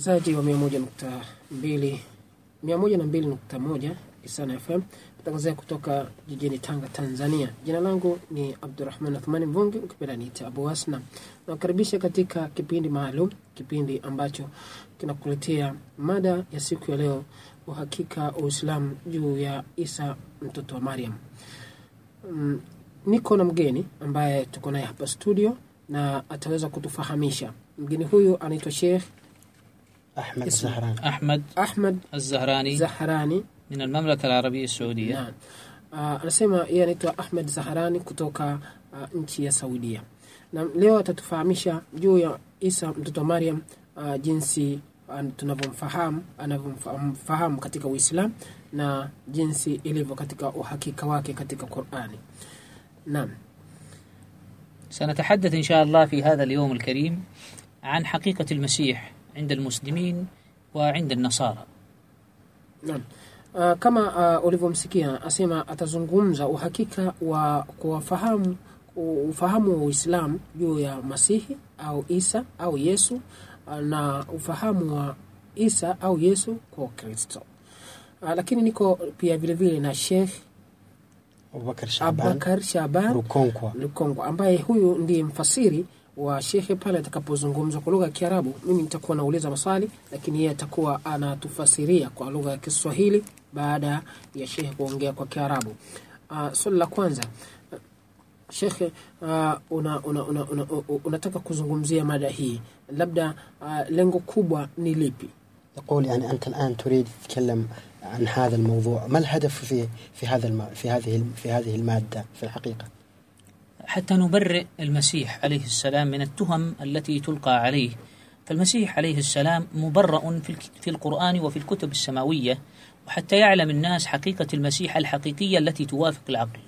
msikilizaji wa 101.2 102.1 Isana FM natangazia kutoka jijini Tanga, Tanzania. Jina langu ni Abdurrahman Athmani Mvungi, ukipenda niite Abu Asna. Nakukaribisha katika kipindi maalum, kipindi ambacho kinakuletea mada ya siku ya leo, uhakika wa Uislamu juu ya Isa mtoto wa Mariam. Mm, niko na mgeni ambaye tuko naye hapa studio na ataweza kutufahamisha. Mgeni huyu anaitwa Sheikh أحمد. الزهراني أحمد Ahmad الزهراني Zaharani. من المملكة العربية السعودية Naam. Uh, anasema yeye anaitwa Ahmed Zaharani kutoka uh, nchi ya Saudia, na leo atatufahamisha juu ya Isa mtoto wa Maryam, uh, jinsi uh, tunavyomfahamu anavyomfahamu katika Uislamu na jinsi ilivyo katika uhakika wake katika Qurani. Naam. سنتحدث إن شاء الله في هذا اليوم الكريم عن حقيقة المسيح عند المسلمين وعند النصارى Naam. Uh, kama uh, ulivyomsikia asema atazungumza uhakika wa kuwafahamu ufahamu wa Uislamu juu ya Masihi au Isa au Yesu uh, na ufahamu wa Isa au Yesu kwa Kristo. Uh, lakini niko pia vile vile na Sheikh أبو بكر شعبان Abubakar Shaban ركونكوا Lukongo ambaye huyu ndiye mfasiri wa shekhe pale atakapozungumza kwa lugha ya Kiarabu. Mimi nitakuwa nauliza maswali, lakini yeye atakuwa anatufasiria kwa lugha ya Kiswahili baada ya shekhe kuongea kwa Kiarabu. Uh, swali la kwanza uh, shekhe, uh, una, una, una, una, una, unataka kuzungumzia mada hii, labda uh, lengo kubwa ni lipi? يقول يعني أنت الآن تريد تتكلم عن هذا الموضوع ما الهدف في في هذا الم... في هذه في هذه المادة في الحقيقة حتى نبرئ المسيح عليه السلام من التهم التي تلقى عليه. فالمسيح عليه السلام مبرأ في القرآن وفي الكتب السماوية وحتى يعلم الناس حقيقة المسيح الحقيقية التي توافق العقل.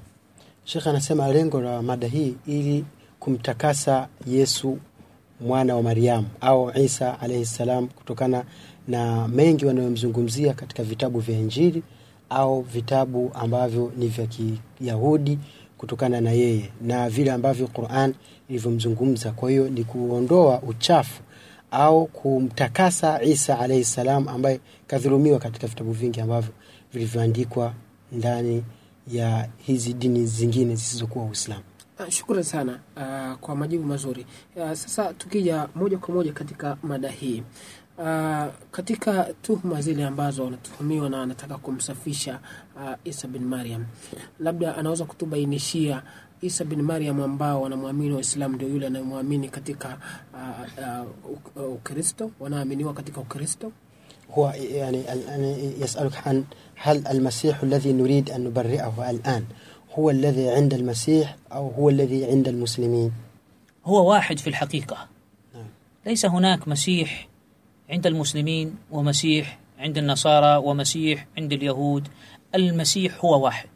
شيخ سمع لينغو مادة هي إلي كمتكاسا يسو موانا ومريام أو عيسى عليه السلام كتوكانا na mengi wanayomzungumzia katika vitabu vya injili au vitabu ambavyo ni vya kutokana na yeye na vile ambavyo Qur'an ilivyomzungumza. Kwa hiyo ni kuondoa uchafu au kumtakasa Isa alayhi salam ambaye kadhulumiwa katika vitabu vingi ambavyo vilivyoandikwa ndani ya hizi dini zingine zisizokuwa Uislamu. Uh, Shukrani sana uh, kwa majibu mazuri. Uh, sasa tukija moja kwa moja katika mada hii uh, katika tuhuma zile ambazo wanatuhumiwa na wanataka kumsafisha uh, Isa bin Maryam, labda anaweza kutubainishia Isa bin Maryam ambao wanamwamini Waislamu ndio yule anayemwamini katika uh, uh, Uk- Ukristo, wanaaminiwa katika Ukristo. هو يعني يعني يسألك عن هل المسيح الذي نريد أن نبرئه الآن هو الذي عند المسيح أو هو الذي عند المسلمين هو واحد في الحقيقة نعم. ليس هناك مسيح عند المسلمين ومسيح عند النصارى ومسيح عند اليهود. المسيح هو واحد.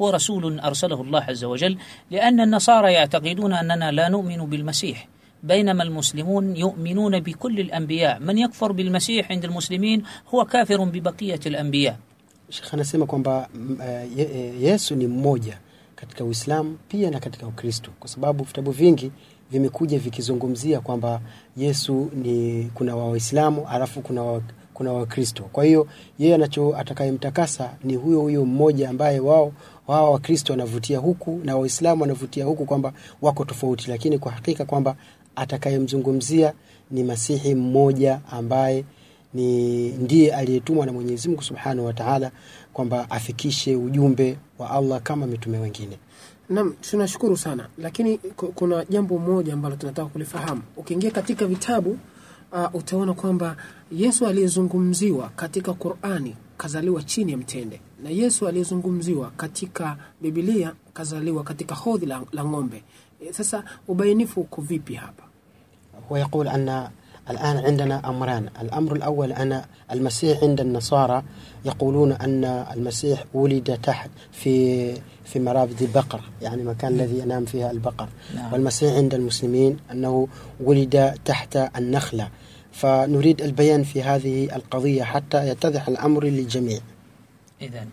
هو رسول أرسله الله عز وجل لأن النصارى يعتقدون أننا لا نؤمن بالمسيح. بينما المسلمون يؤمنون بكل الأنبياء. من يكفر بالمسيح عند المسلمين هو كافر ببقية الأنبياء. kwamba mm, eh, Ye- eh, Yesu ni mmoja katika Uislamu pia na katika Ukristo, kwa sababu vitabu vingi vimekuja vikizungumzia kwamba Yesu ni kuna wa Waislamu alafu kuna wa, kuna Wakristo. Kwa hiyo yeye anacho atakayemtakasa ni huyo huyo mmoja ambaye wao wao Wakristo wanavutia huku na Waislamu wanavutia huku kwamba wako tofauti, lakini kwa hakika kwamba atakayemzungumzia ni Masihi mmoja ambaye ni ndiye aliyetumwa na Mwenyezi Mungu Subhanahu wa Ta'ala kwamba afikishe ujumbe wa Allah kama mitume wengine. Naam, tunashukuru sana, lakini kuna jambo moja ambalo tunataka kulifahamu. Ukiingia katika vitabu uh, utaona kwamba Yesu aliyezungumziwa katika Qur'ani kazaliwa chini ya mtende na Yesu aliyezungumziwa katika Biblia kazaliwa katika hodhi la, la ng'ombe. E, sasa ubainifu uko vipi hapa? Huwa yakul anna الآن عندنا أمران. الأمر الأول أن المسيح عند النصارى يقولون أن المسيح ولد تحت في في مرابض البقر يعني مكان الذي ينام فيها البقر. نعم. والمسيح عند المسلمين أنه ولد تحت النخلة. فنريد البيان في هذه القضية حتى يتضح الأمر للجميع. إذا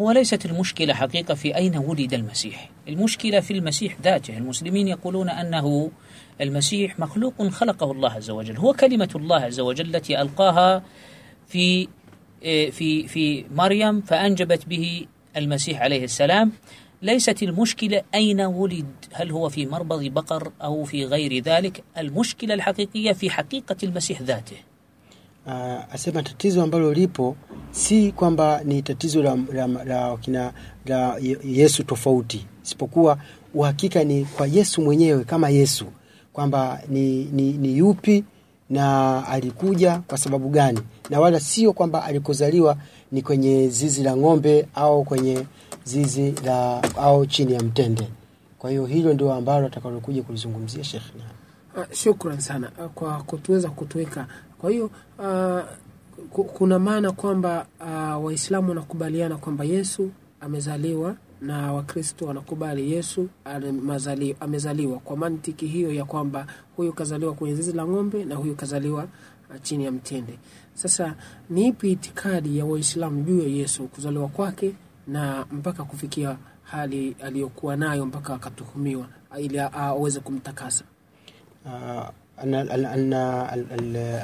هو ليست المشكلة حقيقة في أين ولد المسيح. المشكلة في المسيح ذاته. المسلمين يقولون أنه المسيح مخلوق خلقه الله عز وجل. هو كلمة الله عز وجل التي ألقاها في في في مريم فأنجبت به المسيح عليه السلام. ليست المشكلة أين ولد؟ هل هو في مربض بقر أو في غير ذلك؟ المشكلة الحقيقية في حقيقة المسيح ذاته. uh, asema tatizo ambalo lipo. Si kwamba ni tatizo la, la, la, kina, la Yesu tofauti, isipokuwa uhakika ni kwa Yesu mwenyewe kama Yesu. Kwamba ni, ni, ni yupi na alikuja kwa sababu gani, na wala sio kwamba alikozaliwa ni kwenye zizi la ng'ombe au kwenye zizi la au chini ya mtende. Kwa hiyo hilo ndio ambalo atakalokuja kulizungumzia Sheikh. Uh, shukran sana uh, kwa kutuweza kutuweka. Kwa hiyo uh, kuna maana kwamba uh, Waislamu wanakubaliana kwamba Yesu amezaliwa na Wakristo wanakubali Yesu amezaliwa, amezaliwa kwa mantiki hiyo ya kwamba huyu kazaliwa kwenye zizi la ng'ombe na huyu kazaliwa uh, chini ya mtende. Sasa ni ipi itikadi ya Waislamu juu ya Yesu kuzaliwa kwake na mpaka kufikia hali aliyokuwa nayo mpaka akatuhumiwa ili aweze kumtakasa? Uh,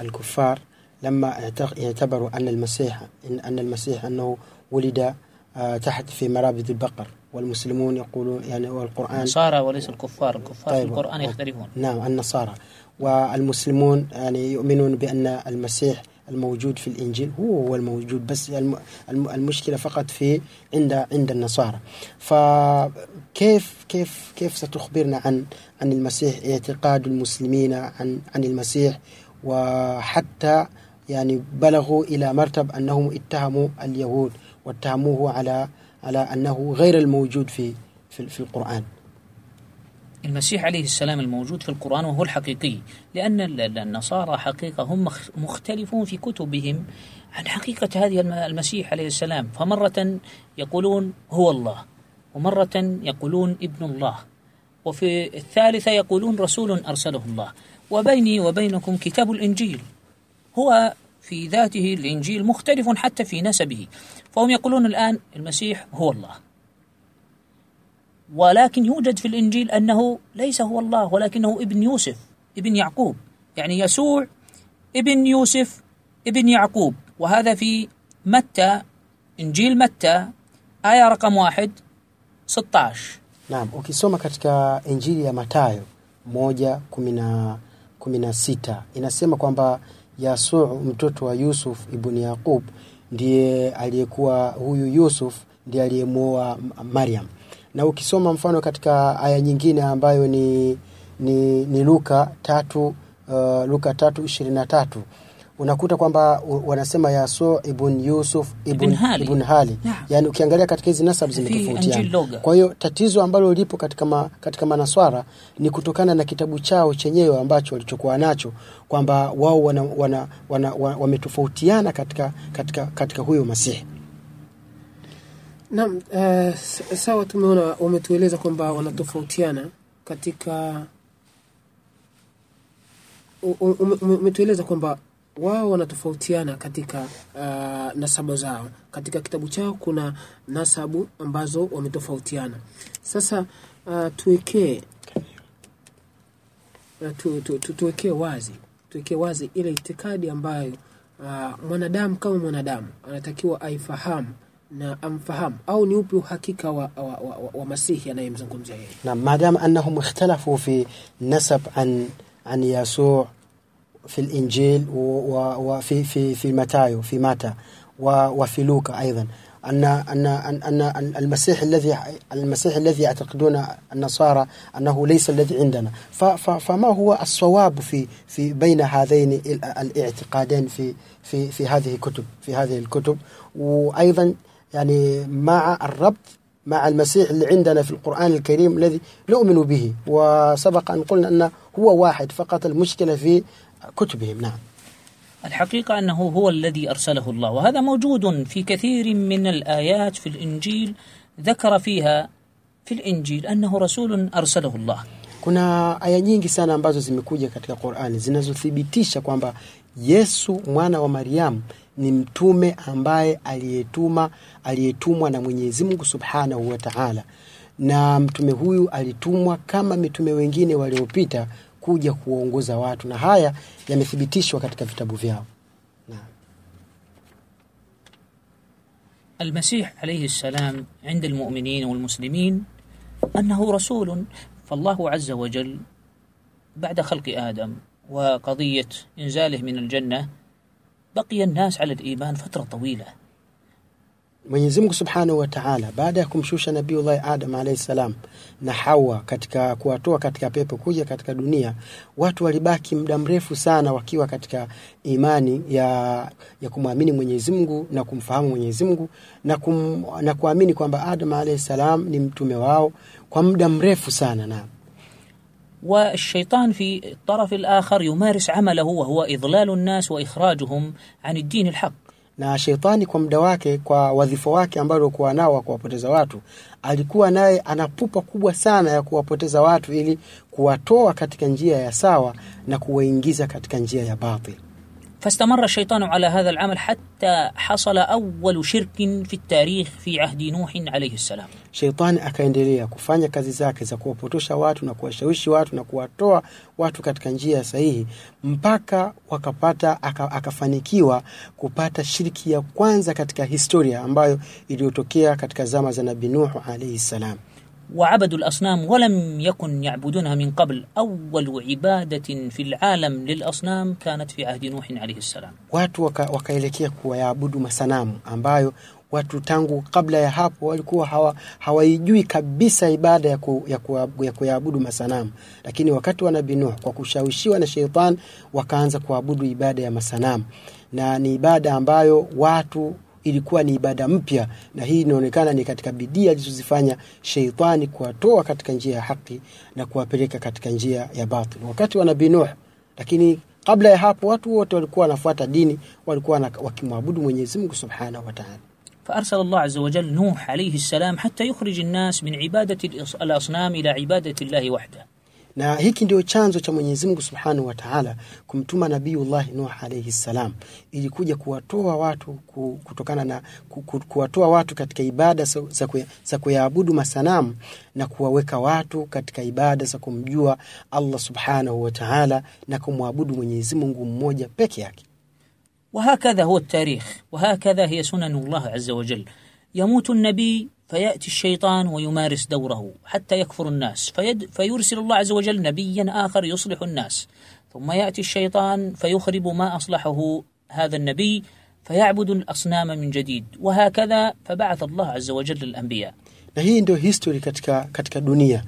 Alkufar lama yatabaru ana lmasiha annahu wulida ولد تحت في مرابض البقر. والمسلمون يقولون يعني والقرآن النصارى وليس الكفار. الكفار طيب في القرآن يختلفون. نعم النصارى. والمسلمون يعني يؤمنون بأن المسيح الموجود في الإنجيل هو هو الموجود بس المشكلة فقط في عند عند النصارى. فكيف كيف كيف ستخبرنا عن عن المسيح؟ اعتقاد المسلمين عن عن المسيح؟ وحتى يعني بلغوا إلى مرتب أنهم اتهموا اليهود. واتهموه على على أنه غير الموجود في في, في القرآن. المسيح عليه السلام الموجود في القرآن وهو الحقيقي لأن النصارى حقيقة هم مختلفون في كتبهم عن حقيقة هذه المسيح عليه السلام. فمرة يقولون هو الله ومرة يقولون ابن الله وفي الثالثة يقولون رسول أرسله الله. وبيني وبينكم كتاب الإنجيل. هو في ذاته الإنجيل مختلف حتى في نسبه. فهم يقولون الآن المسيح هو الله. ولكن يوجد في الإنجيل أنه ليس هو الله ولكنه ابن يوسف ابن يعقوب. يعني يسوع ابن يوسف ابن يعقوب. وهذا في متى إنجيل متى آية رقم واحد 16 Naam, ukisoma katika Injili ya Mathayo moja kumi na sita. Inasema kwamba Yasuu mtoto wa Yusuf ibn Yaqub ndiye aliyekuwa huyu Yusuf ndiye aliyemwoa Maryam. Na ukisoma mfano katika aya nyingine ambayo ni, ni, ni Luka tatu uh, Luka tatu ishirini na tatu unakuta kwamba wanasema Yaso ibn Yusuf ibn, Ibn Hali. ibn Hali. Yeah. Yani ukiangalia katika hizi nasab zimetofautiana. Kwa hiyo tatizo ambalo lipo katika, ma, katika manaswara ni kutokana na kitabu chao chenyewe ambacho walichokuwa nacho kwamba wao wana, wana, wana, wana, wametofautiana katika, katika, katika huyo Masihi. Naam, uh, sawa, tumeona umetueleza kwamba wanatofautiana katika umetueleza kwamba wao wanatofautiana katika uh, nasaba zao. Katika kitabu chao kuna nasabu ambazo wametofautiana. Sasa uh, tuwekee uh, tuwekee wazi tuwekee wazi ile itikadi ambayo uh, mwanadamu kama mwanadamu anatakiwa aifahamu na amfahamu au ni upi uhakika wa, wa, wa, wa, wa masihi anayemzungumzia yeye. Na madam annahum ikhtalafu fi nasab an an yasuu في و- وفي في في متايو في و- وفي لوقا أيضا. ان ان ان ان المسيح الذي المسيح الذي يعتقدون النصارى أنه ليس الذي عندنا. فما هو الصواب في في بين هذين ال- الاعتقادين في في في هذه الكتب في هذه الكتب؟ وأيضا يعني مع الربط مع المسيح اللي عندنا في القرآن الكريم الذي نؤمن به. وسبق أن قلنا أنه هو واحد فقط المشكلة في كتبهم نعم الحقيقة أنه هو الذي أرسله الله وهذا موجود في كثير من الآيات في الإنجيل ذكر فيها في الإنجيل أنه رسول أرسله الله kuna aya nyingi sana ambazo zimekuja katika Qur'ani zinazothibitisha kwamba Yesu mwana wa Mariamu ni mtume ambaye aliyetuma aliyetumwa na Mwenyezi Mungu Subhanahu wa Ta'ala, na mtume huyu alitumwa kama mitume wengine waliopita kuja kuwaongoza watu, na haya yamethibitishwa katika vitabu vyao. المسيح عليه السلام عند المؤمنين والمسلمين أنه رسول فالله عز وجل بعد خلق آدم وقضية إنزاله من الجنة بقي الناس على الإيمان فترة طويلة Mwenyezi Mungu Subhanahu wa Ta'ala baada ya kumshusha Nabiullahi Adam alayhi salam na Hawa katika kuwatoa katika pepo kuja katika dunia, watu walibaki muda mrefu sana wakiwa katika imani ya, ya kumwamini Mwenyezi Mungu na kumfahamu Mwenyezi Mungu na, kum, na kuamini kwamba Adam alayhi salam ni mtume wao kwa muda mrefu sana na والشيطان في الطرف الآخر يمارس عمله وهو إضلال الناس وإخراجهم عن الدين الحق na shetani kwa muda wake kwa wadhifa wake ambao alikuwa nao wa kuwapoteza watu. Alikuwa naye ana pupa kubwa sana ya kuwapoteza watu ili kuwatoa katika njia ya sawa na kuwaingiza katika njia ya batil فاستمر الشيطان على هذا العمل حتى حصل أول شرك في التاريخ في عهد نوح عليه السلام Sheitani akaendelea kufanya kazi zake za kuwapotosha watu na kuwashawishi watu na kuwatoa watu katika njia sahihi mpaka wakapata aka, akafanikiwa kupata shiriki ya kwanza katika historia ambayo iliyotokea katika zama za Nabii Nuhu alayhi salam. وعبدوا الأصنام ولم يكن يعبدونها من قبل أول عبادة في العالم للأصنام كانت في عهد نوح عليه السلام Watu waka, wakaelekea kuwayaabudu masanamu ambayo watu tangu kabla ya hapo walikuwa hawa, hawaijui kabisa ibada ya, ku, ya, ku, ya kuyaabudu masanamu, lakini wakati wa Nabii Nuh kwa kushawishiwa na shetani wakaanza kuabudu ibada ya masanamu, na ni ibada ambayo watu ilikuwa ni ibada mpya, na hii inaonekana ni katika bidii alizozifanya sheitani kuwatoa katika njia ya haki na kuwapeleka katika njia ya batil wakati wa Nabii Nuh. Lakini kabla ya hapo watu wote walikuwa wanafuata dini, walikuwa wana- wakimwabudu Mwenyezi Mungu Subhanahu wa Ta'ala. فأرسل الله عز وجل نوح عليه السلام حتى يخرج الناس من عبادة الأص- الأصنام إلى عبادة الله وحده na hiki ndio chanzo cha Mwenyezi Mungu Subhanahu wa Ta'ala kumtuma Nabiiullah Nuh alayhi salam ili kuja kuwatoa watu ku- kutokana na ku- ku- kuwatoa watu katika ibada za- za kuya- za kuyaabudu masanamu na kuwaweka watu katika ibada za kumjua Allah Subhanahu wa Ta'ala na kumwabudu Mwenyezi Mungu mmoja peke yake. وهكذا هو التاريخ وهكذا هي سنن الله عز وجل يموت النبي فيأتي الشيطان ويمارس دوره حتى يكفر الناس. فيد فيرسل الله عز وجل نبيا آخر يصلح الناس. ثم يأتي الشيطان فيخرب ما أصلحه هذا النبي فيعبد الأصنام من جديد. وهكذا فبعث الله عز وجل الأنبياء. Hii ndio history katika, katika dunia.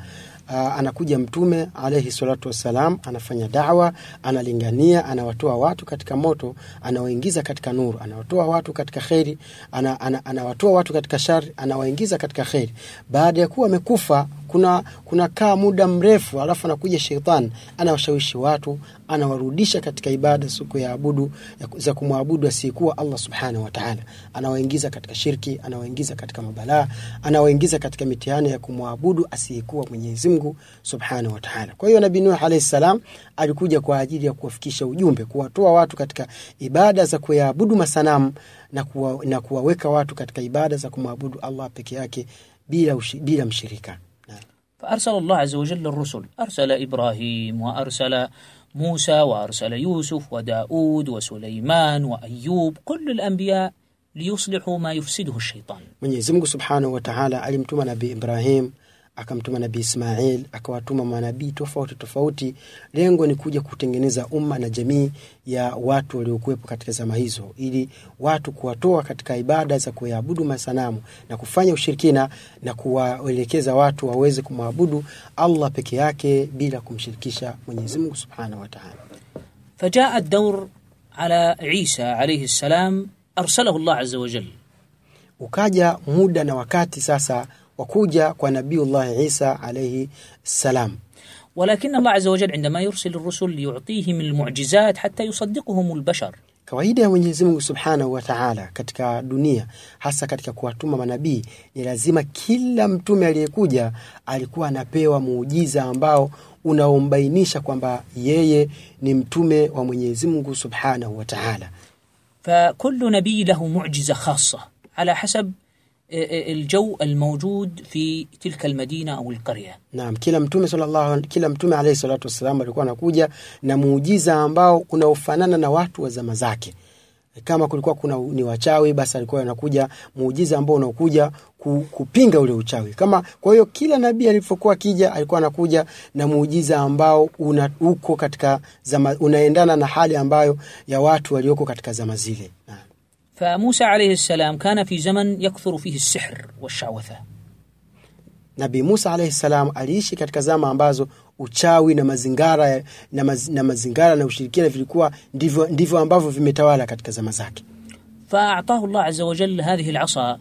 Uh, anakuja mtume alaihi salatu wassalam anafanya dawa analingania anawatoa watu katika moto anawaingiza katika nuru anawatoa watu katika kheri ana, ana, anawatoa watu katika shari anawaingiza katika kheri baada ya kuwa amekufa kuna kuna kaa muda mrefu alafu anakuja shetani anawashawishi watu anawarudisha katika ibada siku ya abudu ya- za kumwabudu asiyekuwa Allah subhanahu wa ta'ala anawaingiza katika shirki anawaingiza katika mabalaa anawaingiza katika mitihani ya kumwabudu asiyekuwa Mwenyezi Mungu subhanahu wa ta'ala kwa hiyo nabii Nuh alayhi salam alikuja kwa ajili ya kuwafikisha ujumbe kuwatoa watu katika ibada za kuyaabudu masanamu na, kuwa, na kuwaweka watu katika ibada za kumwabudu Allah peke yake bila, ushi, bila mshirika Naam. فأرسل الله عز وجل الرسل أرسل إبراهيم وأرسل موسى وأرسل يوسف وداود وسليمان وأيوب كل الأنبياء ليصلحوا ما يفسده الشيطان. Mungu Subhanahu wa Ta'ala alimtuma Nabii Ibrahim, akamtuma nabii Ismail, akawatuma manabii tofauti tofauti. Lengo ni kuja kutengeneza umma na jamii ya watu waliokuwepo katika zama hizo, ili watu kuwatoa katika ibada za kuyaabudu masanamu na kufanya ushirikina na kuwaelekeza watu waweze kumwabudu Allah peke yake bila kumshirikisha Mwenyezi Mungu subhanahu wa taala. fajaa ad-dawr ala Isa alayhi salam arsalahu Allah azza wa jalla, ukaja muda na wakati sasa wa kuja kwa Nabiiullah Isa alayhi salam. Walakin Allah azza wa jalla indama yursil ar-rusul liyu'tihim al-mu'jizat Kawaida ya Mwenyezi Mungu Subhanahu wataala katika dunia, hasa katika kuwatuma manabii, ni lazima kila mtume aliyekuja alikuwa anapewa muujiza ambao unaombainisha kwamba yeye ni mtume wa Mwenyezi Mungu Subhanahu wa Ta'ala. Nabii lahu mu'jiza khassa ala hasab الجو الموجود في تلك المدينة أو القرية Naam, kila mtume sallallahu kila mtume alayhi salatu wassalam alikuwa anakuja na muujiza ambao unaofanana na watu wa zama zake. Kama kulikuwa kuna ni wachawi, basi alikuwa anakuja muujiza ambao unaokuja ku, kupinga ule uchawi. Kama kwa hiyo kila nabii alipokuwa akija alikuwa anakuja na muujiza ambao una, uko katika zama, unaendana na hali ambayo ya watu walioko katika zama zile. Naam. فموسى عليه السلام كان في زمن يكثر فيه السحر والشعوذة Nabii Musa alayhi salam aliishi katika zama ambazo uchawi na mazingara na, maz, na mazingara na ushirikina vilikuwa ndivyo, ndivyo ambavyo vimetawala katika zama zake. فأعطاه الله عز وجل هذه العصا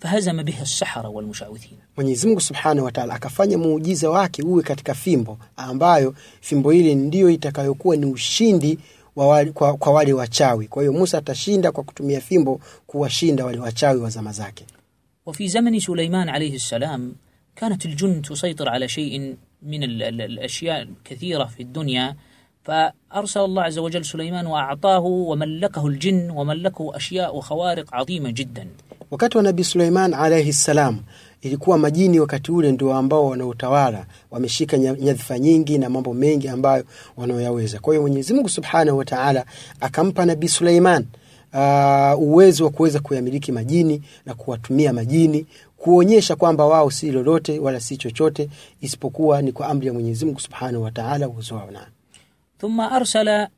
فهزم بها السحرة والمشعوذين Mwenyezi Mungu Subhanahu wa Ta'ala akafanya muujiza wake uwe katika fimbo ambayo fimbo ile ndiyo itakayokuwa ni ushindi wa wale, kwa, kwa wale wachawi. Kwa hiyo Musa atashinda kwa kutumia fimbo kuwashinda wale wachawi wa zama zake. وفي زمن سليمان عليه السلام كانت الجن تسيطر على شيء من ال- ال- الأشياء الكثيرة في الدنيا فأرسل الله عز وجل سليمان وأعطاه وملكه الجن وملكه أشياء وخوارق عظيمة جدا wa Nabii Suleiman alayhi salam, ilikuwa majini wakati ule ndio ambao wanaotawala wameshika nyadhifa nyingi na mambo mengi ambayo wanaoyaweza. Kwa hiyo Mwenyezi Mungu Subhanahu wataala akampa Nabii Suleiman uh, uwezo wa kuweza kuyamiliki majini na kuwatumia majini kuonyesha kwamba wao si lolote wala si chochote isipokuwa ni kwa amri ya Mwenyezi Mungu Subhanahu wataala Ta'ala. Thumma arsala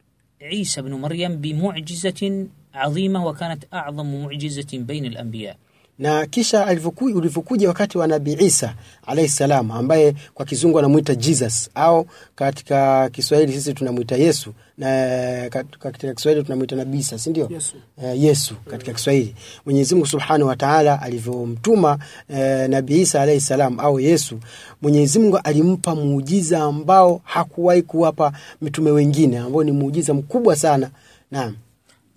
Isa ibn Maryam bimu'jizatin 'azima wa kanat mu'jizatin baina al-anbiya' na kisha ulivyokuja wakati wa nabii isa alahi salam ambaye kwa kizungu anamwita jesus au katika kiswahili sisi tunamwita yesu na kat- katika kiswahili tunamwita nabii isa sindio Yesu. eh, yesu katika kiswahili. Mwenyezimungu subhanahu wataala alivyomtuma eh, nabii isa alahi salam au yesu mwenyezimungu alimpa muujiza ambao hakuwahi kuwapa mitume wengine ambao ni muujiza mkubwa sana. Naam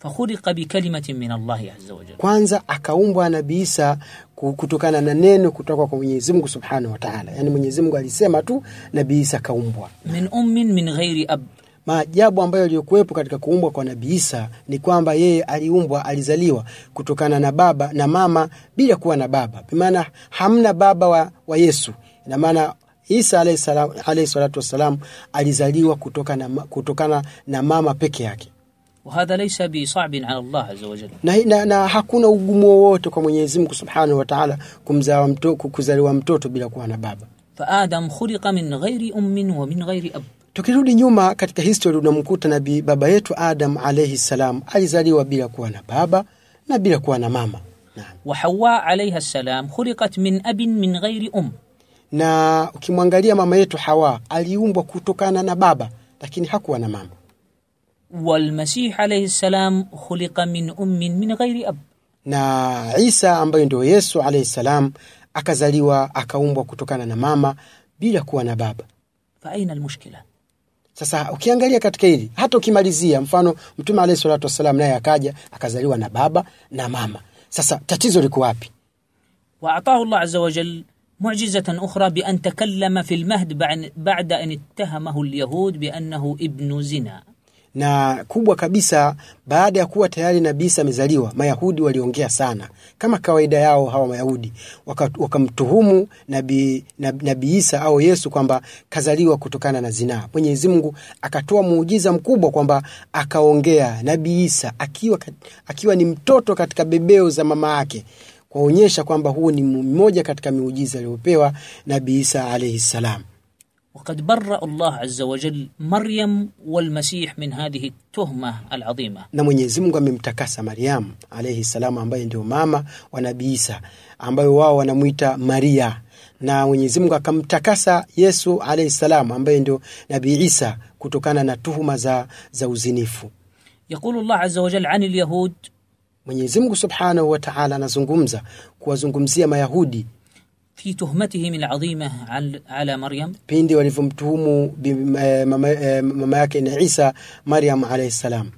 fakhulika bikalimatin min Allahi azza wa jalla, kwanza akaumbwa Nabii Isa kutokana na neno kutoka kwa Mwenyezi Mungu subhanahu wa taala. Yani Mwenyezi Mungu alisema tu Nabii Isa kaumbwa min ummin min ghairi ab. Maajabu ambayo yaliyokuwepo katika kuumbwa kwa Nabii Isa ni kwamba yeye aliumbwa, alizaliwa kutokana na baba na mama bila kuwa na baba, bimaana hamna baba wa, wa Yesu. Ina maana Isa alayhi salatu wassalam alizaliwa kutokana na, kutokana na mama peke yake. وهذا ليس بصعب على الله عز وجل na, na, na hakuna ugumu wowote kwa Mwenyezi Mungu Subhanahu wa Ta'ala kumzaa mto, kuzaliwa mtoto bila kuwa na baba. فآدم خلق من غير أم ومن غير أب Tukirudi nyuma katika historia unamkuta nabii baba yetu Adam alayhi salam alizaliwa bila kuwa na baba na bila kuwa na mama. Naam. وحواء عليها السلام خلقت من أب من غير أم Na ukimwangalia mama yetu Hawa aliumbwa kutokana na baba lakini hakuwa na mama. والمسيح عليه السلام خلق من أم من غير أب Na Isa ambaye ndio Yesu alayhi salam akazaliwa akaumbwa kutokana na mama bila kuwa na baba. فأين المشكلة؟ Sasa ukiangalia katika hili, hata ukimalizia, mfano Mtume alayhi salatu wassalam naye akaja akazaliwa na baba na mama. Sasa tatizo liko wapi? وأعطاه الله عز وجل معجزة أخرى بأن تكلم في المهد بعد- بعد أن اتهمه اليهود بأنه ابن زنا Na kubwa kabisa, baada ya kuwa tayari Nabii Isa amezaliwa, Mayahudi waliongea sana kama kawaida yao. Hawa Mayahudi waka- wakamtuhumu Nabii Nabii Isa au Yesu kwamba kazaliwa kutokana na zinaa. Mwenyezi Mungu akatoa muujiza mkubwa kwamba akaongea Nabii Isa akiwa, akiwa ni mtoto katika bebeo za mama yake kuonyesha kwamba huu ni mmoja katika miujiza aliyopewa Nabii Isa alaihi salam. وقد برأ الله عز وجل مريم والمسيح من هذه التهمة العظيمة na Mwenyezi Mungu amemtakasa Mariamu alaihi salam, ambaye ndio mama wa Nabii Isa, ambayo wao wanamwita Maria, na Mwenyezi Mungu akamtakasa Yesu alaihi salam, ambaye ndio Nabii Isa, kutokana na tuhuma za, za uzinifu. يقول الله عز وجل عن اليهود Mwenyezi Mungu subhanahu wa taala anazungumza kuwazungumzia Mayahudi fi tuhmatihim aladhima ala Maryam, pindi walivyomtuhumu mama yake ni Isa Maryam alayhi salam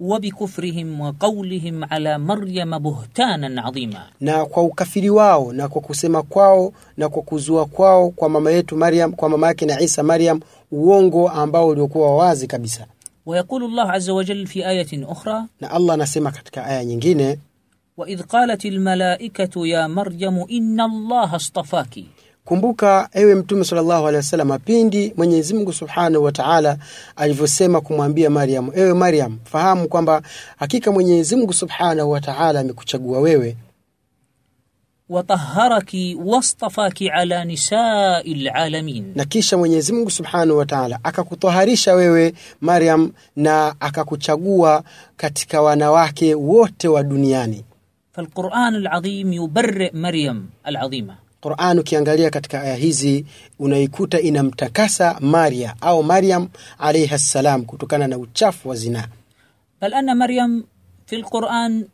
wa bikufrihim wa qawlihim ala Maryam buhtanan adhima, na kwa ukafiri wao na kwa kusema kwao na kwa kuzua kwao kwa mama yetu Maryam, kwa mama yake na Isa Maryam, uongo ambao uliokuwa wazi kabisa. Wa yaqulu Allah azza wa jalla fi ayatin ukhra, anasema katika aya وإذ قالت الملائكة يا مريم إن الله اصطفاك kumbuka ewe mtume sallallahu alaihi wasallam pindi mwenyezi mungu subhanahu wa taala alivyosema kumwambia maryam ewe maryam fahamu kwamba hakika mwenyezi mungu subhanahu wa taala amekuchagua wewe وطهرك واصطفاك على نساء العالمين na kisha mwenyezi mungu subhanahu wa taala akakutoharisha wewe maryam na akakuchagua katika wanawake wote wa duniani فالقرآن العظيم يبرئ مريم العظيمة Qur'an ukiangalia katika aya hizi unaikuta inamtakasa Maria au Maryam alayha salam kutokana na uchafu wa zinaa. بل أن مريم في القرآن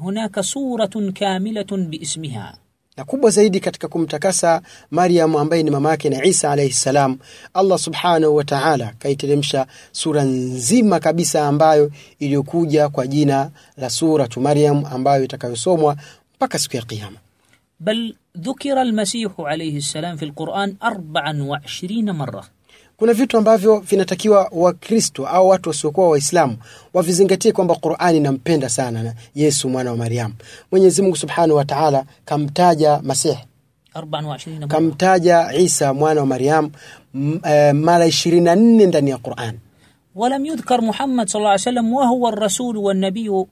هناك سورة كاملة باسمها na kubwa zaidi katika kumtakasa Maryam ambaye ni mama yake na Isa alayhi salam. Allah subhanahu wa ta'ala kaiteremsha sura nzima kabisa ambayo iliyokuja kwa jina la suratu Maryam ambayo itakayosomwa mpaka siku ya Kiyama. Bal dhukira al-Masih alayhi salam fi al-Quran 24 marra kuna vitu ambavyo vinatakiwa wakristo au watu wasiokuwa waislamu wavizingatie kwamba qurani inampenda sana na yesu mwana wa mariamu mwenyezimungu subhanahu wataala kamtaja masihi kamtaja isa mwana wa mariamu eh, mara ishirini na nne ndani ya quran. Walam yudhkar muhammad salaa salam wahuwa rasulu wannabiyu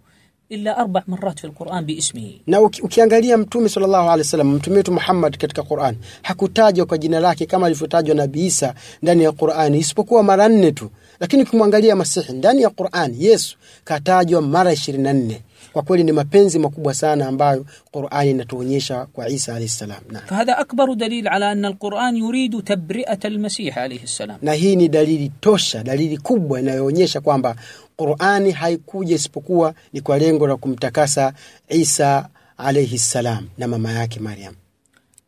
illa arba marat fi alquran biismihi. Na ukiangalia Mtume sallallahu alaihi wasallam, mtume wetu Muhammad katika Quran hakutajwa kwa jina lake kama alivyotajwa Nabii Isa ndani ya Qurani isipokuwa mara nne tu, lakini ukimwangalia Masihi ndani ya Qurani Yesu katajwa mara 24. Kwa kweli ni mapenzi makubwa sana ambayo Qurani inatuonyesha kwa Isa alayhi salam. Fahadha akbaru dalil ala anna alquran yuridu tabri'ata almasih alayhi salam, na hii ni dalili tosha, dalili kubwa inayoonyesha kwamba Qur'ani haikuja isipokuwa ni kwa lengo la kumtakasa Isa alayhi salam na mama yake Maryam.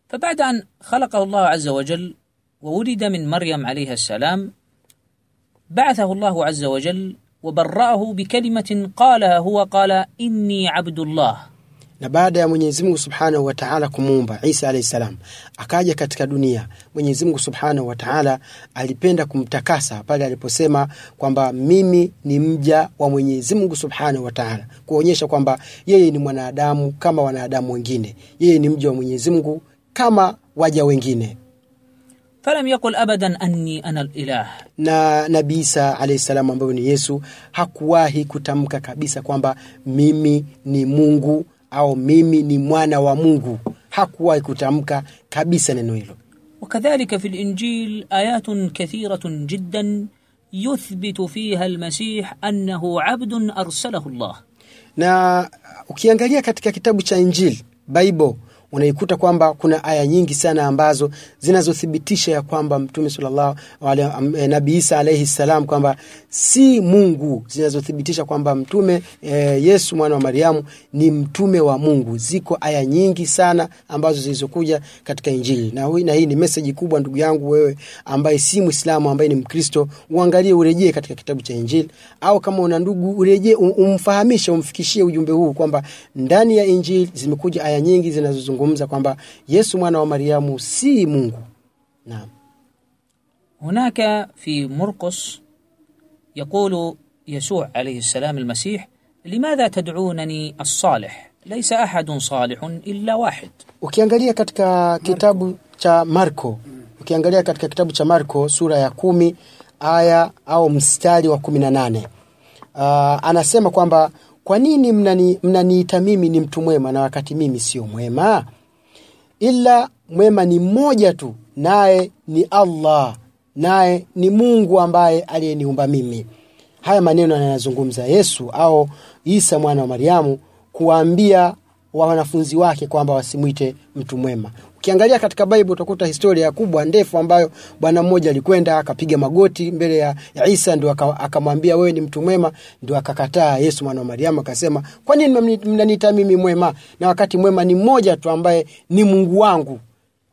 فبعد أن خلقه الله عز وجل وولد من مريم عليها السلام بعثه الله عز وجل وبرأه بكلمة قالها هو قال إني عبد الله na baada ya Mwenyezi Mungu Subhanahu wa Ta'ala kumuumba Isa alayhi salam, akaja katika dunia, Mwenyezi Mungu Subhanahu wa Ta'ala alipenda kumtakasa pale aliposema kwamba mimi ni mja wa Mwenyezi Mungu Subhanahu wa Ta'ala, kuonyesha kwamba yeye ni mwanadamu kama wanadamu wengine, yeye ni mja wa Mwenyezi Mungu kama waja wengine. Falam yakul abadan anni ana al-ilah. Na Nabii Isa alayhi salam ambaye ni Yesu hakuwahi kutamka kabisa kwamba mimi ni Mungu au mimi ni mwana wa Mungu. Hakuwahi kutamka kabisa neno hilo. وكذلك في الإنجيل آيات كثيرة جدا يثبت فيها المسيح أنه عبد أرسله الله Na ukiangalia katika kitabu cha Injili Bible unaikuta kwamba kuna aya nyingi sana ambazo zinazothibitisha ya kwamba Mtume sallallahu alaihi eh, Nabii Isa alaihi salam kwamba si Mungu, zinazothibitisha kwamba Mtume e, Yesu mwana wa Mariamu ni mtume wa Mungu. Ziko aya nyingi sana ambazo zilizokuja katika Injili, na, na hii ni meseji kubwa, ndugu yangu wewe ambaye si Muislamu, ambaye ni Mkristo, uangalie, urejee katika kitabu cha Injili, au kama una ndugu urejee, um- umfahamishe, umfikishie ujumbe huu kwamba ndani ya Injili zimekuja aya nyingi zinazozungumza kwamba Yesu mwana wa Mariamu si Mungu. Naam. هناك في مرقس يقول يسوع عليه السلام المسيح لماذا تدعونني الصالح ليس أحد صالح إلا واحد Ukiangalia katika kitabu cha Marko, ukiangalia katika kitabu cha Marko sura ya kumi aya au mstari wa kumi na nane uh, anasema kwamba kwa nini mnani- mnaniita mimi ni mtu mwema na wakati mimi sio mwema? Ila mwema ni mmoja tu, naye ni Allah, naye ni Mungu ambaye aliyeniumba mimi. Haya maneno anayazungumza Yesu au Isa mwana wa Mariamu kuwaambia wa wanafunzi wake kwamba wasimwite mtu mwema. Ukiangalia katika Bible utakuta historia kubwa ndefu ambayo bwana mmoja alikwenda akapiga magoti mbele ya, ya Isa ndio aka- akamwambia wewe ni mtu mwema, ndio akakataa. Yesu mwana wa Mariamu akasema, kwa nini mnaniita mimi mwema na wakati mwema ni mmoja tu ambaye ni Mungu wangu?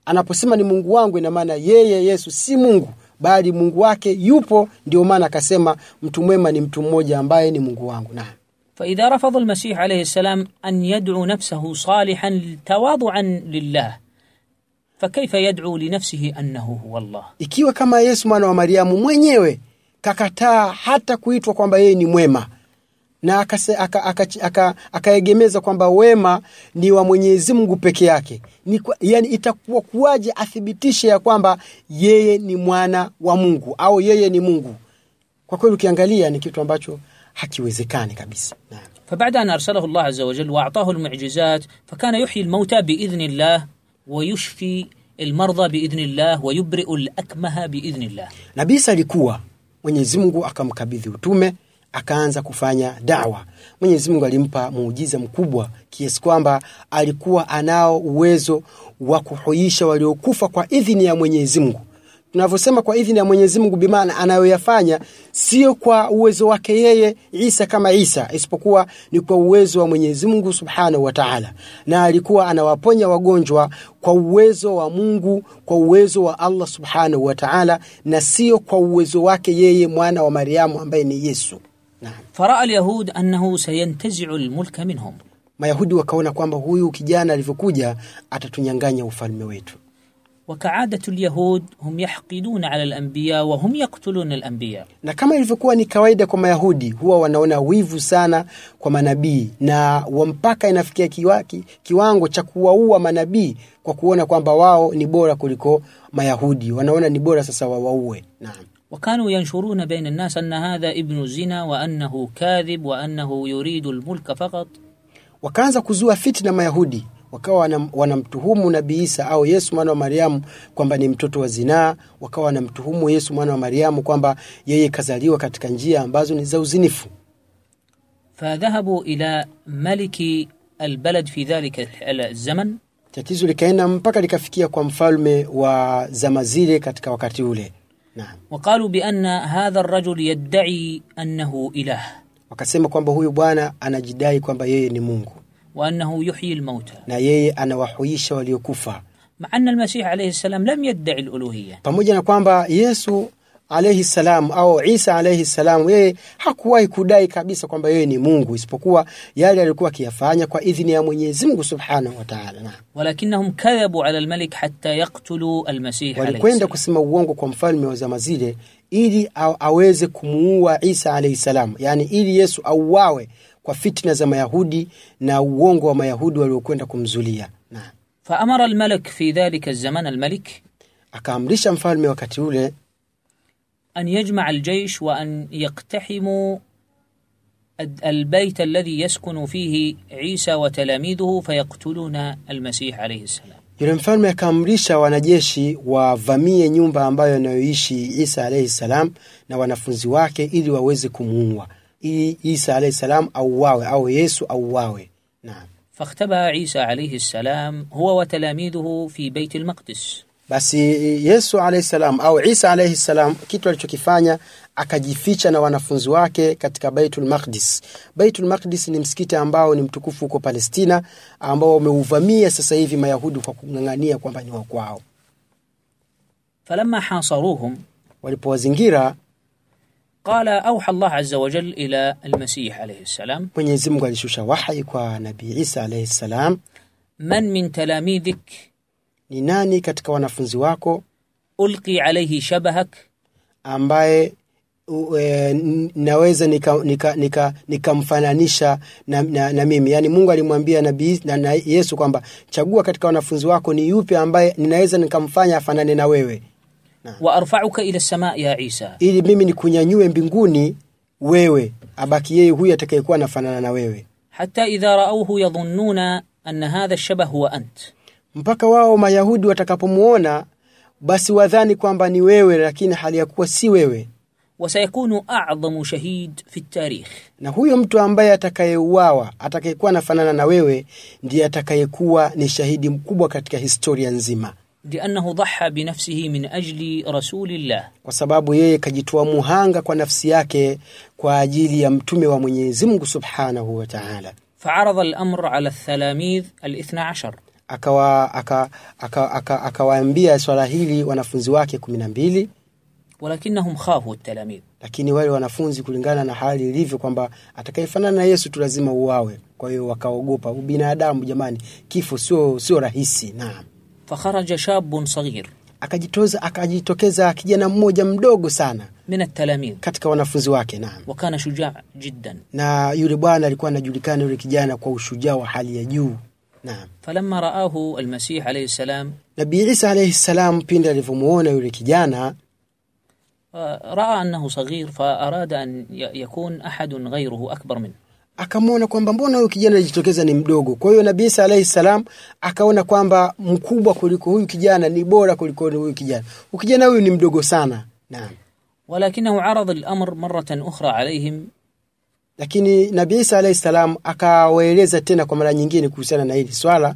Anaposema ni Mungu wangu, ina maana yeye Yesu si Mungu bali Mungu wake yupo. Ndio maana akasema mtu mwema ni mtu mmoja ambaye ni Mungu wangu. Na فإذا رفض المسيح عليه السلام أن يدعو نفسه صالحا تواضعا لله فكيف يدعو لنفسه أنه هو الله ikiwa kama Yesu mwana wa Mariamu mwenyewe kakataa hata kuitwa kwamba yeye ni mwema na akase- aka- aka- aka- akaegemeza kwamba wema ni wa Mwenyezi Mungu peke yake. Ni kwa, yani itakuwa kuwaje athibitishe ya kwamba yeye ni mwana wa Mungu au yeye ni Mungu? Kwa kweli ukiangalia ni kitu ambacho hakiwezekani kabisa. Naam. فبعد أن أرسله الله عز وجل وأعطاه المعجزات فكان يحيي الموتى بإذن الله ويشفي المرضى بإذن الله ويبرئ الأكمه بإذن الله Nabii Isa alikuwa Mwenyezi Mungu akamkabidhi utume akaanza kufanya dawa. Mwenyezi Mungu alimpa muujiza mkubwa kiasi kwamba alikuwa anao uwezo wa kuhuisha waliokufa kwa idhini ya Mwenyezi Mungu. tunavyosema kwa idhini ya Mwenyezi Mungu bimaana anayoyafanya sio kwa uwezo wake yeye Isa kama Isa isipokuwa ni kwa uwezo wa Mwenyezi Mungu Subhanahu wa Ta'ala. Na alikuwa anawaponya wagonjwa kwa uwezo wa Mungu kwa uwezo wa Allah Subhanahu wa Ta'ala na sio kwa uwezo wake yeye mwana wa Mariamu ambaye ni Yesu. Na faraa alyahud annahu sayantazi'u almulka minhum. Mayahudi wakaona kwamba huyu kijana alivyokuja atatunyang'anya ufalme wetu. وكعادة اليهود هم يحقدون على الأنبياء وهم يقتلون الأنبياء na kama ilivyokuwa ni kawaida kwa Mayahudi, huwa wanaona wivu sana kwa manabii na wa mpaka inafikia kiwa, ki, kiwango cha kuwaua manabii kwa kuona kwamba wao ni bora kuliko Mayahudi. Wanaona ni bora sasa wawaue. Naam. وكانوا ينشرون بين الناس أن هذا ابن زنا وأنه كاذب وأنه يريد الملك فقط Wakaanza kuzua fitna Mayahudi, wakawa wanamtuhumu Nabii Isa au Yesu mwana wa Mariamu kwamba ni mtoto wa zinaa, wakawa wanamtuhumu Yesu mwana wa Mariamu kwamba yeye kazaliwa katika njia ambazo ni za uzinifu. fadhahabu ila maliki albalad fi dhalika alzaman, tatizo likaenda mpaka likafikia kwa mfalme wa zama zile katika wakati ule. Naam, waqalu bi anna hadha arrajul yadda'i annahu ilah, wakasema kwamba huyu bwana anajidai kwamba yeye ni Mungu wa annahu yuhyi almauta, na yeye anawahuisha waliokufa. Maa anna almasih alayhi salam lam yadda'i aluluhiyya, pamoja na kwamba Yesu alayhi salam au Isa alayhi salam yeye hakuwahi kudai kabisa kwamba yeye ni Mungu, isipokuwa yale alikuwa akiyafanya kwa idhini ya Mwenyezi Mungu subhanahu wa ta'ala. Walakinahum kadhabu ala almalik hatta yaqtulu almasih walikwenda kusema uongo kwa mfalme wa zama zile ili aweze kumuua Isa alayhi salam, yani ili Yesu auawe kwa fitna za Mayahudi na uongo wa Mayahudi waliokwenda kumzulia. Faamara almalik fi dhalika zaman almalik, akaamrisha mfalme wakati ule an yajmaa aljaish wa an yaktahimu albayt alladhi yaskunu fihi Isa wa talamidhuhu fayaktuluna almasih alayhi salam. Yule mfalme akaamrisha wanajeshi wavamie nyumba ambayo anayoishi Isa alaihi salam na wanafunzi wake ili waweze kumuua ili Isa alayhi salam auawe au Yesu auawe. Naam. Fakhtaba Isa alayhi salam huwa wa talamidhuhu fi Bait al-Maqdis. Basi Yesu alayhi salam au Isa alayhi salam kitu alichokifanya akajificha na wanafunzi wake katika Baitul Maqdis. Baitul Maqdis ni msikiti ambao ni mtukufu huko Palestina ambao wameuvamia sasa hivi Mayahudi kwa kung'ang'ania kwamba ni wa kwao. Falamma hasaruhum, walipowazingira qala auha Allah azza wa jal ila almasih alayhi salam, Mwenyezi Mungu alishusha wahyi kwa Nabii Isa alayhi salam. Man min talamidhik, ni nani katika wanafunzi wako? Ulqi alayhi shabahak, ambaye Uwe, naweza nikamfananisha nika, nika, nika na, na, na mimi yaani, Mungu alimwambia nabii na, na Yesu kwamba chagua katika wanafunzi wako ni yupi ambaye ninaweza nikamfanya afanane na wewe wa arfa'uka ila samaa ya Isa, ili mimi nikunyanyue mbinguni wewe, abaki yeye huyu atakayekuwa anafanana na wewe. Hata idha raauhu yadhunnuna anna hadha ash-shabah huwa ant, mpaka wao Mayahudi watakapomwona basi wadhani kwamba ni wewe, lakini hali ya kuwa si wewe. Wasayakunu a'dhamu shahid fi tarikh, na huyo mtu ambaye atakayeuawa atakayekuwa anafanana na wewe ndiye atakayekuwa ni shahidi mkubwa katika historia nzima li'annahu dhaha binafsihi min ajli rasulillah, kwa sababu yeye kajitoa muhanga kwa nafsi yake kwa ajili ya mtume wa Mwenyezi Mungu subhanahu wa ta'ala. Fa'arada al-amr ala ath-thalamidh al-12 akawa akawaambia swala hili wanafunzi wake 12 walakinahum khafu at-talamidh, lakini wale wanafunzi kulingana na hali ilivyo kwamba atakayefanana na Yesu tu lazima uawe. Kwa hiyo wakaogopa. Ubinadamu jamani, kifo sio sio rahisi. Naam fakharaja shabun saghir, akajitoza akajitokeza kijana mmoja mdogo sana min atalamidh, katika wanafunzi wake. Naam, wa kana shujaa jiddan, na yule bwana alikuwa anajulikana yule kijana kwa ushujaa wa hali ya juu. Naam, falamma raahu almasih alayhi salam, Nabii Isa alayhi salam pindi alivyomuona yule kijana raa annahu saghir fa arada an yakun ahadun ghayruhu akbar minhu akamwona kwamba mbona huyu kijana alijitokeza ni mdogo. Kwa hiyo Nabii Isa alayhi salam akaona kwamba mkubwa kuliko huyu kijana ni bora kuliko huyu kijana, ukijana huyu ni mdogo sana. Naam, walakinahu arada al-amr maratan ukhra alayhim, lakini Nabii Isa alayhi salam akawaeleza tena kwa mara nyingine kuhusiana na hili swala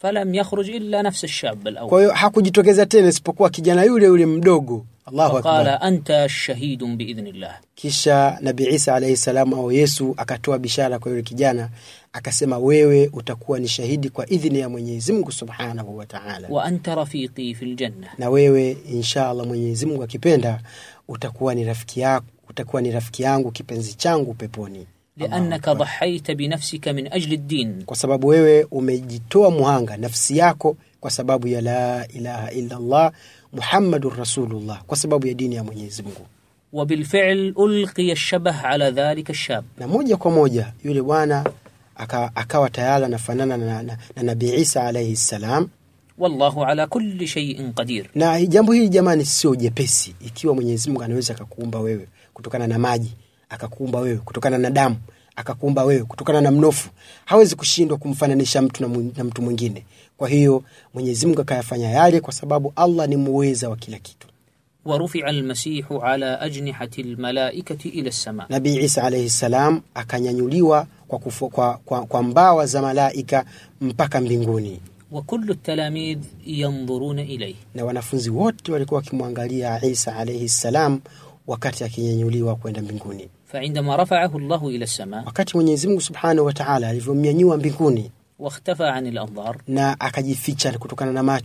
falam yakhruj illa nafs ash-shab al-awwal. Kwa hiyo hakujitokeza tena isipokuwa kijana yule yule mdogo Allahu anta shahidun biidhni. Kisha nabi Isa alayhi salam au Yesu akatoa bishara kwa yule kijana akasema, wewe utakuwa ni shahidi kwa idhini ya Mwenyezi Mungu subhanahu wa taala. Wa anta rafiqi fil janna, na wewe insha Allah Mwenyezi Mungu akipenda utakuwa ni rafiki yako, utakuwa ni rafiki yangu kipenzi changu peponi. Liannaka dhahaita binafsika min ajli ddin, kwa sababu wewe umejitoa muhanga nafsi yako kwa sababu ya la ilaha illa Allah Muhammadun Rasulullah kwa sababu ya dini ya Mwenyezi Mungu. Wa bilfi'l ulqiya shabah ala dhalika shab, na moja kwa moja yule bwana aka, akawa tayari anafanana na, na, na, na Nabii Isa alayhi salam. Wallahu ala kulli shay'in qadir. Na jambo hili jamani, sio jepesi. Ikiwa Mwenyezi Mungu anaweza akakuumba wewe kutokana na maji, akakuumba wewe kutokana na damu akakuumba wewe kutokana na mnofu. Hawezi kushindwa kumfananisha mtu na, mtu mwingine. Kwa hiyo mwenyezi mungu akayafanya yale kwa sababu allah ni muweza wa kila kitu. Warufia almasihu ala ajnihati lmalaikati ila lsama nabii isa alaihi ssalam akanyanyuliwa kwa, kwa, kwa, kwa mbawa za malaika mpaka mbinguni. Wakulu ltalamidh yandhuruna ilaihi na wanafunzi wote walikuwa wakimwangalia isa alaihi ssalam wakati akinyanyuliwa kwenda mbinguni. فعندما رفعه الله إلى السماء وقت من يزمه سبحانه وتعالى يفهم بكوني واختفى عن الأنظار نا أكجي فيتشان كتوكان نما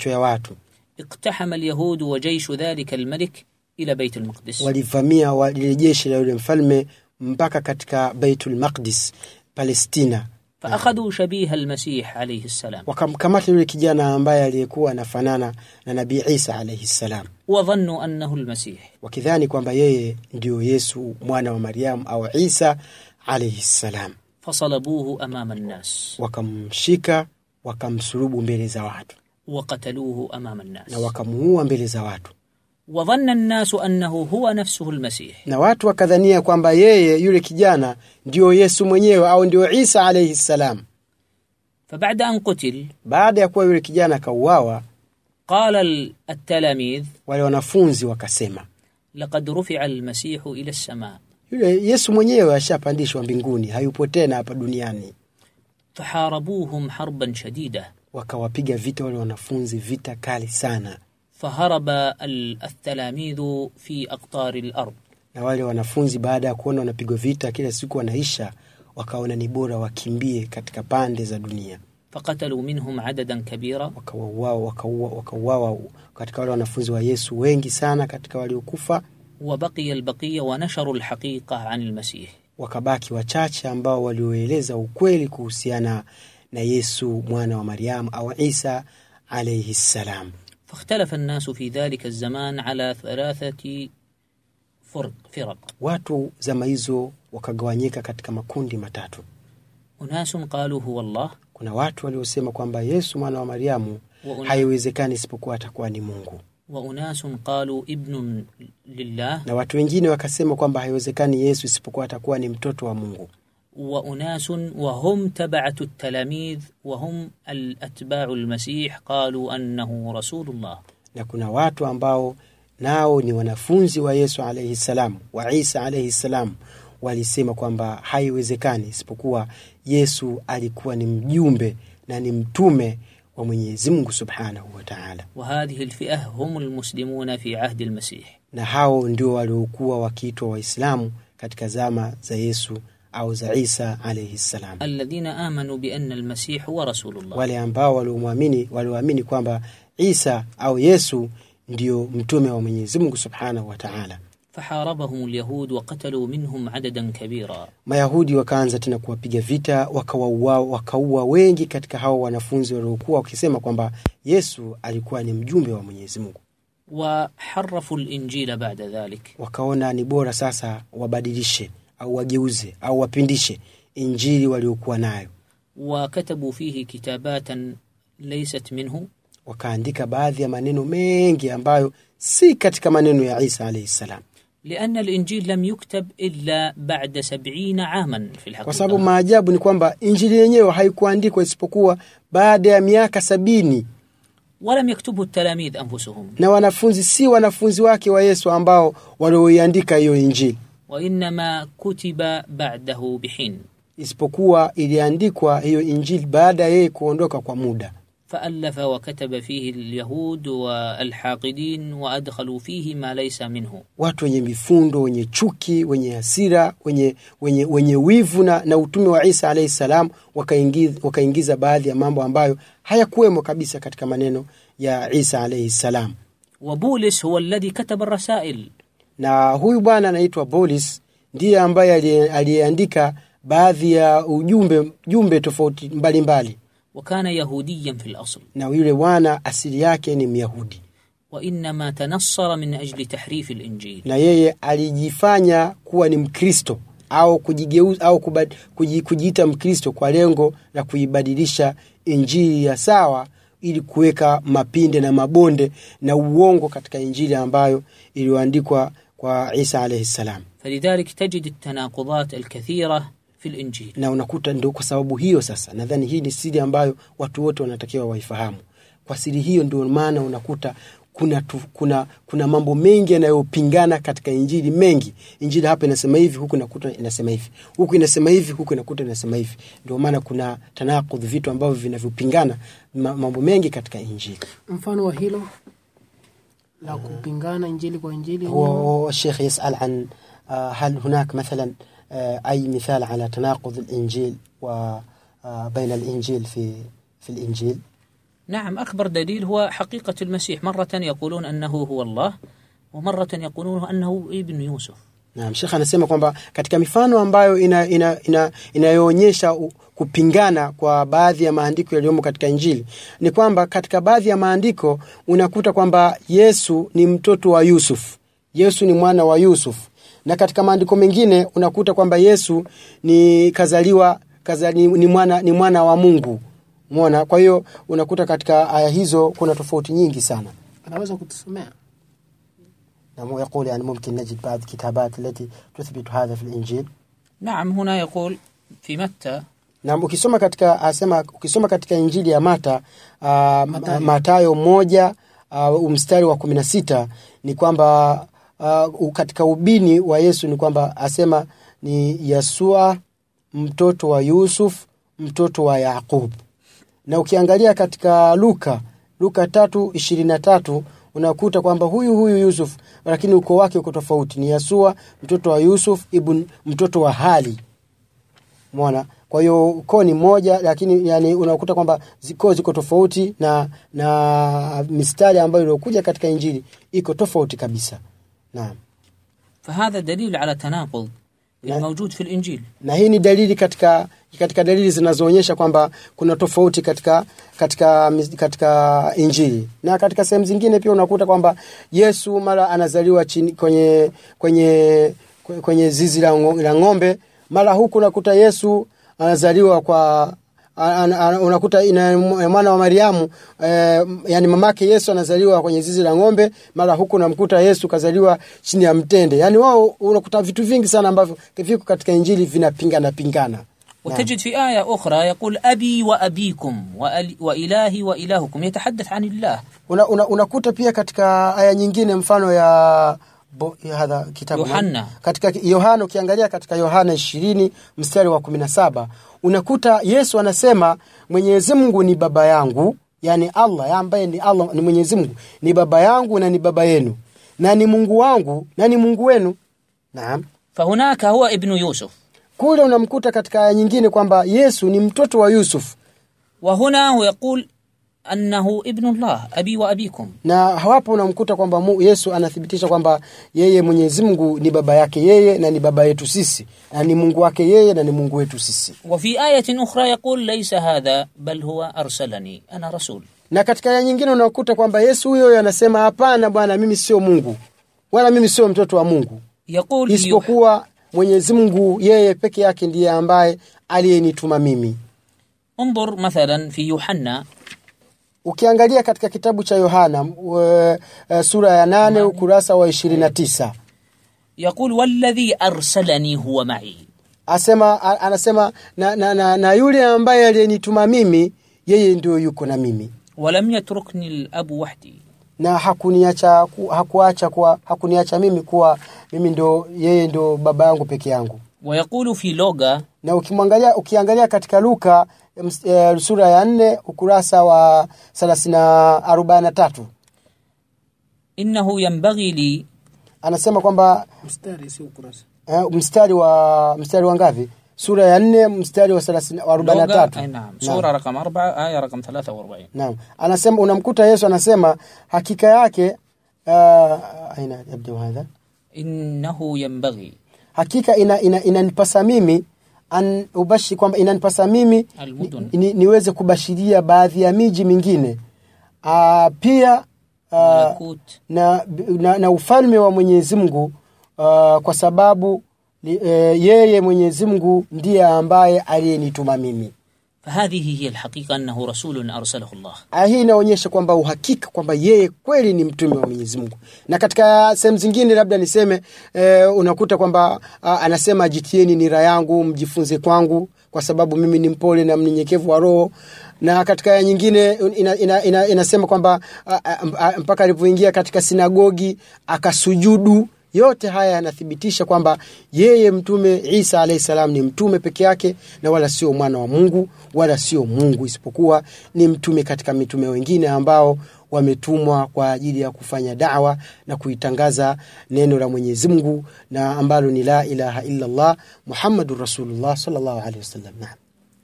اقتحم اليهود وجيش ذلك الملك إلى بيت المقدس. ولفهمية ولجيش لأولي مفلمة مباكا كتك بيت المقدس فلسطين فأخذوا شبيه المسيح عليه السلام wakamkamata yule kijana ambaye aliyekuwa anafanana na nabii isa alaihi ssalam وظنوا أنه المسيح wakidhani kwamba yeye ndio yesu mwana wa mariamu au isa alaihi ssalam فصلبوه أمام الناس wakamshika wakamsulubu mbele za watu وقتلوه أمام الناس na wakamuua mbele za watu wadhanna nnasu annahu huwa nafsuhu lmasih, na watu wakadhania kwamba yeye yule kijana ndiyo Yesu mwenyewe au ndiyo Isa alaihi ssalam. Fabada an qutil, baada ya kuwa yule kijana akauawa, qala altalamidh, wale wanafunzi wakasema, lakad rufia lmasihu ila lsama, yule Yesu mwenyewe ashapandishwa mbinguni, hayupo tena hapa duniani. Faharabuhum harban shadida, wakawapiga vita wale wanafunzi, vita kali sana faharab althalamidhu fi aqtari lard, na wale wanafunzi baada ya kuona wanapigwa vita kila siku wanaisha, wakaona ni bora wakimbie katika pande za dunia. Fakatalu minhum adadan kabira, wakauawa katika wale wanafunzi wa Yesu wengi sana katika waliokufa. Wabaqiya albaqiya wanasharu alhaqiqa an almasih, wakabaki wachache ambao walioeleza ukweli kuhusiana na Yesu mwana wa Maryamu au Isa alayhi salam. Fahtalafa nnasu fi dhalika zaman ala thalathati firaq, watu zama hizo wakagawanyika katika makundi matatu. Unasun qalu huwa Allah, kuna watu waliosema kwamba Yesu mwana wa Mariamu haiwezekani isipokuwa atakuwa ni Mungu. Wa unasun qalu ibnun lillah, na watu wengine wakasema kwamba haiwezekani Yesu isipokuwa atakuwa ni mtoto wa Mungu. وأناس وهم تبعة التلاميذ وهم الأتباع المسيح قالوا أنه رسول الله na kuna watu ambao nao ni wanafunzi wa yesu alaihi salam wa isa alaihi salam walisema kwamba haiwezekani isipokuwa yesu alikuwa ni mjumbe na ni mtume wa mwenyezi mungu subhanahu wa taala وهذه الفئة هم المسلمون في عهد المسيح na hao ndio waliokuwa wakiitwa waislamu katika zama za yesu au za Isa alayhi salam, alladhina amanu bi anna almasih huwa rasulullah, wale ambao walioamini walioamini kwamba Isa au Yesu ndio mtume wa Mwenyezi Mungu subhanahu wa ta'ala. Faharabahum alyahud wa qatalu minhum adadan kabira, Mayahudi wakaanza tena kuwapiga vita wakawaua, wakaua wengi katika hao wanafunzi waliokuwa wakisema kwamba Yesu alikuwa ni mjumbe wa Mwenyezi Mungu. Wa harafu alinjila baada dhalik, wakaona ni bora sasa wabadilishe au wageuze au wapindishe injili waliokuwa nayo وكتبوا فيه كتابات ليست منه wakaandika baadhi ya maneno mengi ambayo si katika maneno ya isa alaihi salam لأن الإنجيل لم يكتب إلا بعد سبعين عاما في kwa sababu الحقيقة maajabu ni kwamba injili yenyewe haikuandikwa isipokuwa baada ya miaka sabini ولم يكتبه التلاميذ أنفسهم na wanafunzi si wanafunzi wake wa yesu ambao walioiandika hiyo injili wa kutiba ba'dahu bihin, isipokuwa iliandikwa hiyo Injili baada yeye kuondoka kwa muda. faalafa wakataba fihi lyahud wa alhaqidin wa adkhalu fihi ma laysa minhu, watu wenye mifundo, wenye chuki, wenye hasira, wenye, wenye, wenye wivu na, na utume wa Isa alayhi salam wakaingiza, wakaingiza baadhi ya mambo ambayo hayakuwemo kabisa katika maneno ya Isa alayhi salam. wa Bulis huwa alladhi kataba rasail na huyu bwana anaitwa Boris ndiye ambaye aliyeandika baadhi ya ujumbe jumbe tofauti mbalimbali. Wakana yahudiyan fil asl. Na yule bwana asili yake ni myahudi. Wainama tanassara min ajli tahrifi linjili na yeye alijifanya kuwa ni mkristo au kujigeuza au kujiita mkristo kwa lengo la kuibadilisha injili ya sawa ili kuweka mapinde na mabonde na uongo katika injili ambayo iliyoandikwa kwa Isa alayhi salam. Falidhalik tajid at-tanaqudat al-kathira fi al-injil, na unakuta ndio kwa sababu hiyo. Sasa nadhani hii ni siri ambayo watu wote wanatakiwa waifahamu. Kwa siri hiyo ndio maana unakuta kuna, tu, kuna, kuna mambo mengi yanayopingana katika Injili mengi. Injili hapa inasema hivi, huku inakuta inasema hivi, huku inasema hivi, huku inakuta inasema hivi. Ndio maana kuna tanakudh, vitu ambavyo vinavyopingana mambo mengi katika Injili. Mfano wa hilo la kupingana injili kwa injili هو الشيخ يسأل عن آه، هل هناك مثلا آه، أي مثال على تناقض الإنجيل وبين الإنجيل في في الإنجيل؟ نعم أكبر دليل هو حقيقة المسيح. مرة يقولون أنه هو الله ومرة يقولون أنه ابن يوسف. Naam, Sheikh anasema kwamba katika mifano ambayo ina, ina, ina, inayoonyesha u- kupingana kwa baadhi ya maandiko yaliyomo katika Injili ni kwamba katika baadhi ya maandiko unakuta kwamba Yesu ni mtoto wa Yusuf, Yesu ni mwana wa Yusuf, na katika maandiko mengine unakuta kwamba Yesu ni kazaliwa kaza, ni, ni, mwana, ni mwana wa Mungu. Umeona? Kwa hiyo unakuta katika aya hizo kuna tofauti nyingi sana. anaweza kutusomea Na mu- يقول يعني ممكن نجد بعض الكتابات التي تثبت هذا في الإنجيل نعم هنا يقول في متى na ukisoma katika asema ukisoma katika injili ya mata uh, Matayo. matayo moja uh, mstari wa kumi na sita ni kwamba uh, katika ubini wa yesu ni kwamba asema ni yasua mtoto wa yusuf mtoto wa yaqub na ukiangalia katika luka luka tatu ishirini na tatu unakuta kwamba huyu huyu yusuf lakini ukoo wake uko tofauti ni yasua mtoto wa yusuf ibn mtoto wa hali Umeona? Kwa hiyo koo ni moja, lakini yani unakuta kwamba koo ziko tofauti na na mistari ambayo iliyokuja katika Injili iko tofauti kabisa. Na hii ni dalili katika katika dalili zinazoonyesha kwamba kuna tofauti katika katika katika Injili. Na katika sehemu zingine pia unakuta kwamba Yesu mara anazaliwa chini kwenye kwenye kwenye zizi la ng'ombe, mara huku unakuta Yesu anazaliwa kwa an, an, unakuta ina mwana wa Mariamu eh, yani mamake Yesu anazaliwa kwenye zizi la ng'ombe, mara huku unamkuta Yesu kazaliwa chini ya mtende. Yani wao unakuta vitu vingi sana ambavyo viko katika Injili vinapingana pingana. وتجد في آية أخرى يقول أبي وأبيكم وأل- وإلهي وإلهكم يتحدث عن الله Una, una, unakuta pia katika aya nyingine mfano ya bo, ya hadha kitabu Yohana. Katika Yohana ukiangalia katika Yohana ishirini mstari wa kumi na saba unakuta Yesu anasema Mwenyezi Mungu ni baba yangu, yani Allah ambaye ni Allah ni Mwenyezi Mungu ni baba yangu na ni baba yenu na ni Mungu wangu na ni Mungu wenu. Naam, fahunaka huwa ibnu Yusuf. Kule unamkuta katika aya nyingine kwamba Yesu ni mtoto wa Yusuf. Wa huna yaqul أنه ابن الله أبي وأبيكم na hawapo unamkuta kwamba Mu- Yesu anathibitisha kwamba yeye Mwenyezi Mungu ni baba yake yeye na ni baba yetu sisi na ni Mungu wake yeye na ni Mungu wetu sisi. وفي آية أخرى يقول ليس هذا بل هو أرسلني أنا رسول na katika aya nyingine unakuta kwamba yesu huyo huyo anasema hapana bwana mimi sio mungu wala mimi sio mtoto wa mungu يقول في يوح- isipokuwa mwenyezi mungu yeye peke yake ndiye ambaye aliyenituma mimi انظر مثلا في يوحنا Ukiangalia katika kitabu cha Yohana e, e, sura ya nane ukurasa wa 29 yaqul walladhi arsalani huwa ma'i, asema anasema na, na, na, na yule ambaye aliyenituma mimi yeye ndio yuko na mimi, walam yatrukni al-abu wahdi, na hakuniacha hakuacha kwa hakuniacha mimi kuwa mimi ndo yeye ndo baba yangu peke yangu. Wayaqulu fi loga, na ukimwangalia ukiangalia katika Luka Eh, sura ya nne ukurasa wa thelathini arobaini na tatu. Innahu yambaghi li anasema kwamba mstari, si ukurasa. Eh, mstari wa mstari wa ngapi? Sura ya nne mstari wa 43 eh, naam. Anasema unamkuta Yesu anasema hakika yake uh, aina yabda hadha? Innahu yanbaghi. Hakika inanipasa ina, ina mimi an kwamba inanipasa mimi ni, ni, niweze kubashiria baadhi ya miji mingine. Uh, pia uh, na, na, na ufalme wa Mwenyezi Mungu ah, kwa sababu e, yeye Mwenyezi Mungu ndiye ambaye aliyenituma mimi. Fahadhihi hiya alhaqiqa annahu rasulun arsalahu Allah. Aya hii inaonyesha kwamba uhakika kwamba yeye kweli ni mtume wa Mwenyezi Mungu. Na katika sehemu zingine labda niseme e, unakuta kwamba ah, anasema jitieni nira yangu mjifunze kwangu kwa sababu mimi ni mpole na mnyenyekevu wa roho na katika ya nyingine ina, ina, ina, kwamba ah, ah, mpaka alipoingia katika sinagogi akasujudu yote haya yanathibitisha kwamba yeye mtume Isa alayhi salam ni mtume peke yake na wala sio mwana wa Mungu wala sio Mungu isipokuwa ni mtume katika mitume wengine ambao wametumwa kwa ajili ya kufanya dawa na kuitangaza neno la Mwenyezi Mungu na ambalo ni la ilaha illa Allah Muhammadur Rasulullah sallallahu alaihi wasallam. Naam.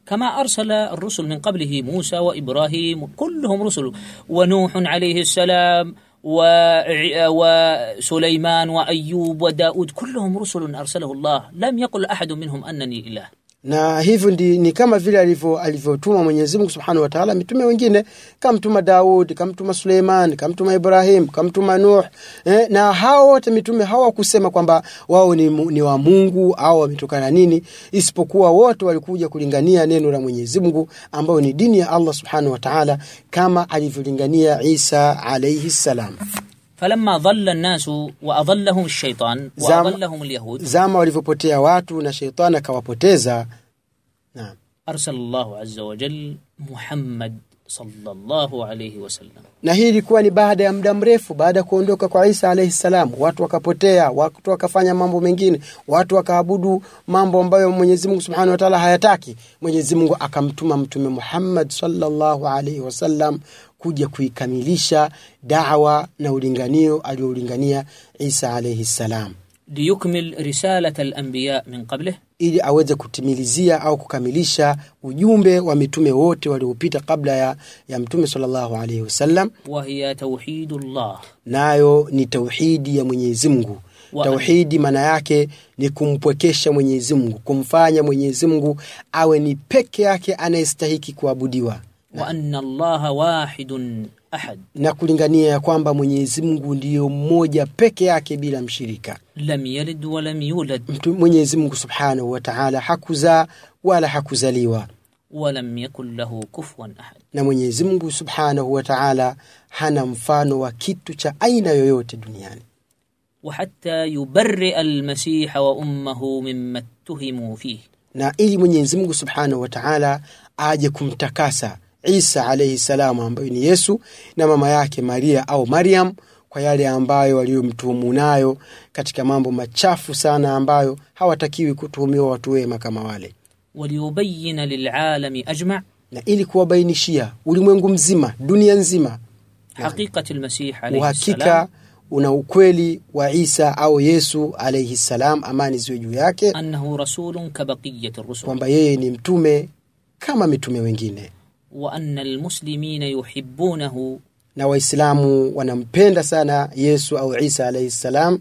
كما أرسل الرسل من قبله موسى وإبراهيم كلهم رسل ونوح عليه السلام وع- وسليمان وأيوب وداود كلهم رسل أرسله الله. لم يقل أحد منهم أنني إله. Na hivyo ndi, ni kama vile alivyotuma Mwenyezi Mungu Subhanahu wa Ta'ala mitume wengine kamtuma Daudi, kamtuma Suleiman, kamtuma Ibrahim, kamtuma Nuh eh, na hao wote mitume hawakusema kwamba wao ni, ni wa Mungu au wametokana nini, isipokuwa wote walikuja kulingania neno la Mwenyezi Mungu ambayo ni dini ya Allah Subhanahu wa Ta'ala kama alivyolingania Isa alayhi salam falamma dhalla nnasu wa adhallahum shaitan wa adhallahum lyahud, zama walivyopotea watu na shaitani akawapoteza. Naam, arsala llahu azza wa jal Muhammad sallallahu alayhi wasallam. Na hii ilikuwa ni baada ya muda mrefu, baada ya kuondoka kwa Isa alayhi salam. Watu wakapotea, watu wakafanya mambo mengine, watu wakaabudu mambo ambayo Mwenyezi Mungu subhanahu wa taala hayataki. Mwenyezi Mungu akamtuma Mtume Muhammad sallallahu alayhi wasallam kuja kuikamilisha dawa na ulinganio aliyoulingania Isa alayhi salam liyukmil risalat al-anbiya min qablih, ili aweze kutimilizia au kukamilisha ujumbe wa mitume wote waliopita kabla ya, ya mtume sallallahu alayhi wasallam. Wa hiya tauhidullah, nayo ni tauhidi ya Mwenyezi Mungu. Tauhidi maana yake ni kumpwekesha Mwenyezi Mungu, kumfanya Mwenyezi Mungu awe ni peke yake anayestahiki kuabudiwa وأن الله واحد أحد na kulingania ya kwamba Mwenyezi Mungu ndiyo mmoja peke yake bila mshirika. لم يلد ولم يولد Mtu Mwenyezi Mungu Subhanahu wa Ta'ala hakuzaa wala hakuzaliwa, ولم يكن له كفوا أحد na Mwenyezi Mungu Subhanahu wa Ta'ala hana mfano wa kitu cha aina yoyote duniani. وحتى يبرئ المسيح وأمه مما اتهموا فيه na ili Mwenyezi Mungu Subhanahu wa Ta'ala aje kumtakasa Isa alayhi salamu ambayo ni Yesu na mama yake Maria au Mariam kwa yale ambayo waliyomtuhumu nayo katika mambo machafu sana ambayo hawatakiwi kutuhumiwa watu wema kama wale. Waliobayina lilalami ajma. Na ili kuwabainishia ulimwengu mzima dunia nzima uhakika una ukweli wa Isa au Yesu alayhi salam, amani ziwe juu yake, annahu rasulun ka rusul, kwamba yeye ni mtume kama mitume wengine wa anna almuslimina yuhibbunahu. Na waislamu wanampenda sana Yesu au Isa alayhi salam.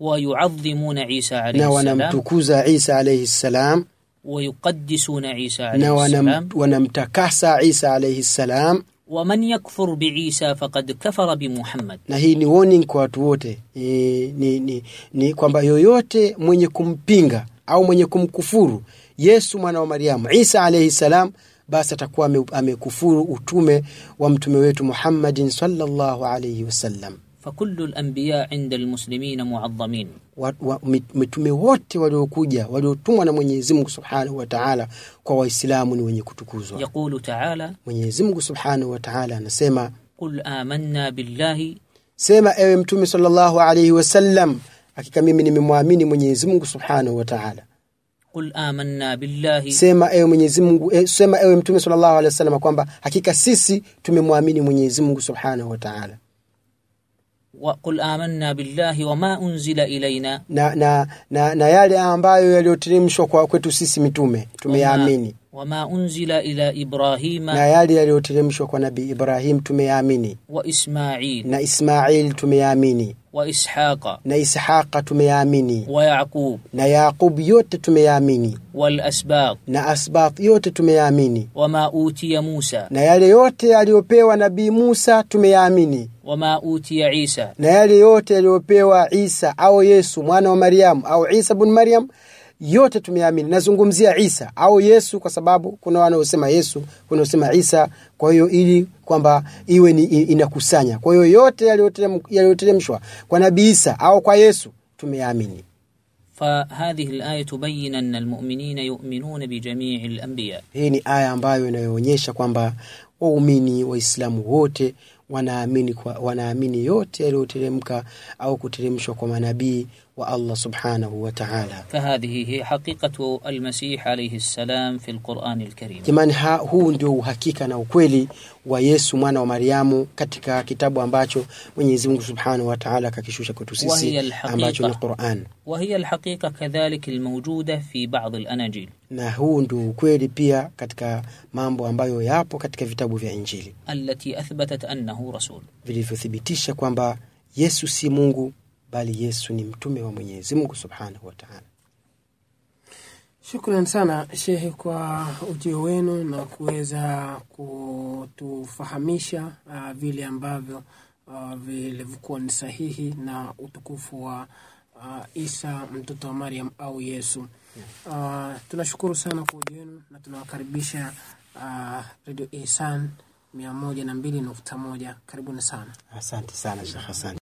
Wayuadhimuna Isa alayhi salam. na wanamtukuza Isa alayhi salam. Wayuqaddisuna Isa alayhi salam. na wanamtakasa Isa alayhi salam. Waman yakfur biisa faqad kafara bimuhammad na hii ni warning kwa watu wote. Ni, ni, ni, ni kwamba yoyote mwenye kumpinga au mwenye kumkufuru yesu mwana wa mariamu isa alaihi salam basi atakuwa amekufuru utume wa mtume wetu Muhammadin sallallahu alayhi wasallam. Fakullu al-anbiya 'inda al-muslimina mu'azzamin. Mitume wote waliokuja waliotumwa na Mwenyezi Mungu Subhanahu wa Ta'ala kwa Waislamu ni wenye kutukuzwa. Yaqulu ta'ala Mwenyezi Mungu Subhanahu wa Ta'ala anasema qul amanna billahi. Sema ewe mtume sallallahu alayhi wasallam hakika mimi nimemwamini Mwenyezi Mungu Subhanahu wa Ta'ala. Qul amanna billahi, sema ewe Mwenyezi Mungu e, sema ewe Mtume sallallahu alaihi wasallam kwamba hakika sisi tumemwamini Mwenyezi Mungu subhanahu wa ta'ala. Wa qul amanna billahi wama unzila ilaina, na, na, na, na yale ambayo yaliyoteremshwa kwa kwetu sisi mitume tumeyaamini wama unzila ila ibrahima na yale yaliyoteremshwa kwa nabii ibrahim tumeyaamini. Wa ismail. Na ismail tumeyaamini. Wa ishaqa. Na ishaqa tumeyaamini. Wa yaqub. Na yaqub yote tumeyaamini. Wal asbaq na asbaq yote tumeyaamini. Wama utiya musa. Na yale yote yaliyopewa nabii musa tumeyaamini. Wama utiya isa. Na yale yote yaliyopewa isa au yesu mwana wa mariamu au isa bin mariam yote tumeamini nazungumzia isa au yesu kwa sababu kuna wanaosema yesu kuna wanaosema isa kwa hiyo ili kwamba iwe ni i- inakusanya kwa hiyo yote yaliyoterem- yaliyoteremshwa kwa nabii isa au kwa yesu tumeamini فهذه الآية تبين أن المؤمنين يؤمنون بجميع الأنبياء hii ni aya ambayo inayoonyesha kwamba waumini waislamu wote wanaamini kwa, wanaamini yote yaliyoteremka au kuteremshwa kwa manabii wa allah subhanahu wa taala فهذه هي حقيقة المسيح عليه السلام في القرآن الكريم jamani ha, huu ndio uhakika na ukweli wa yesu mwana wa mariamu katika kitabu ambacho mwenyezi mungu subhanahu wa taala akakishusha kwetu sisi Wahiya alhaqiqa. ambacho ni quran وهي الحقيقة كذلك الموجودة في بعض الأناجيل na huu ndio ukweli pia katika mambo ambayo yapo katika vitabu vya injili التي أثبتت أنه رسول vilivyothibitisha kwamba yesu si mungu bali yesu ni mtume wa mwenyezi mungu subhanahu wa taala Shukran sana Shehe kwa ujio wenu na kuweza kutufahamisha uh, vile ambavyo uh, vilivyokuwa ni sahihi na utukufu wa uh, Isa mtoto wa Mariam au Yesu. Uh, tunashukuru sana kwa ujio wenu na tunawakaribisha uh, Radio Ihsan mia moja na mbili nukta moja. Karibuni sana. asante sana shekh hasan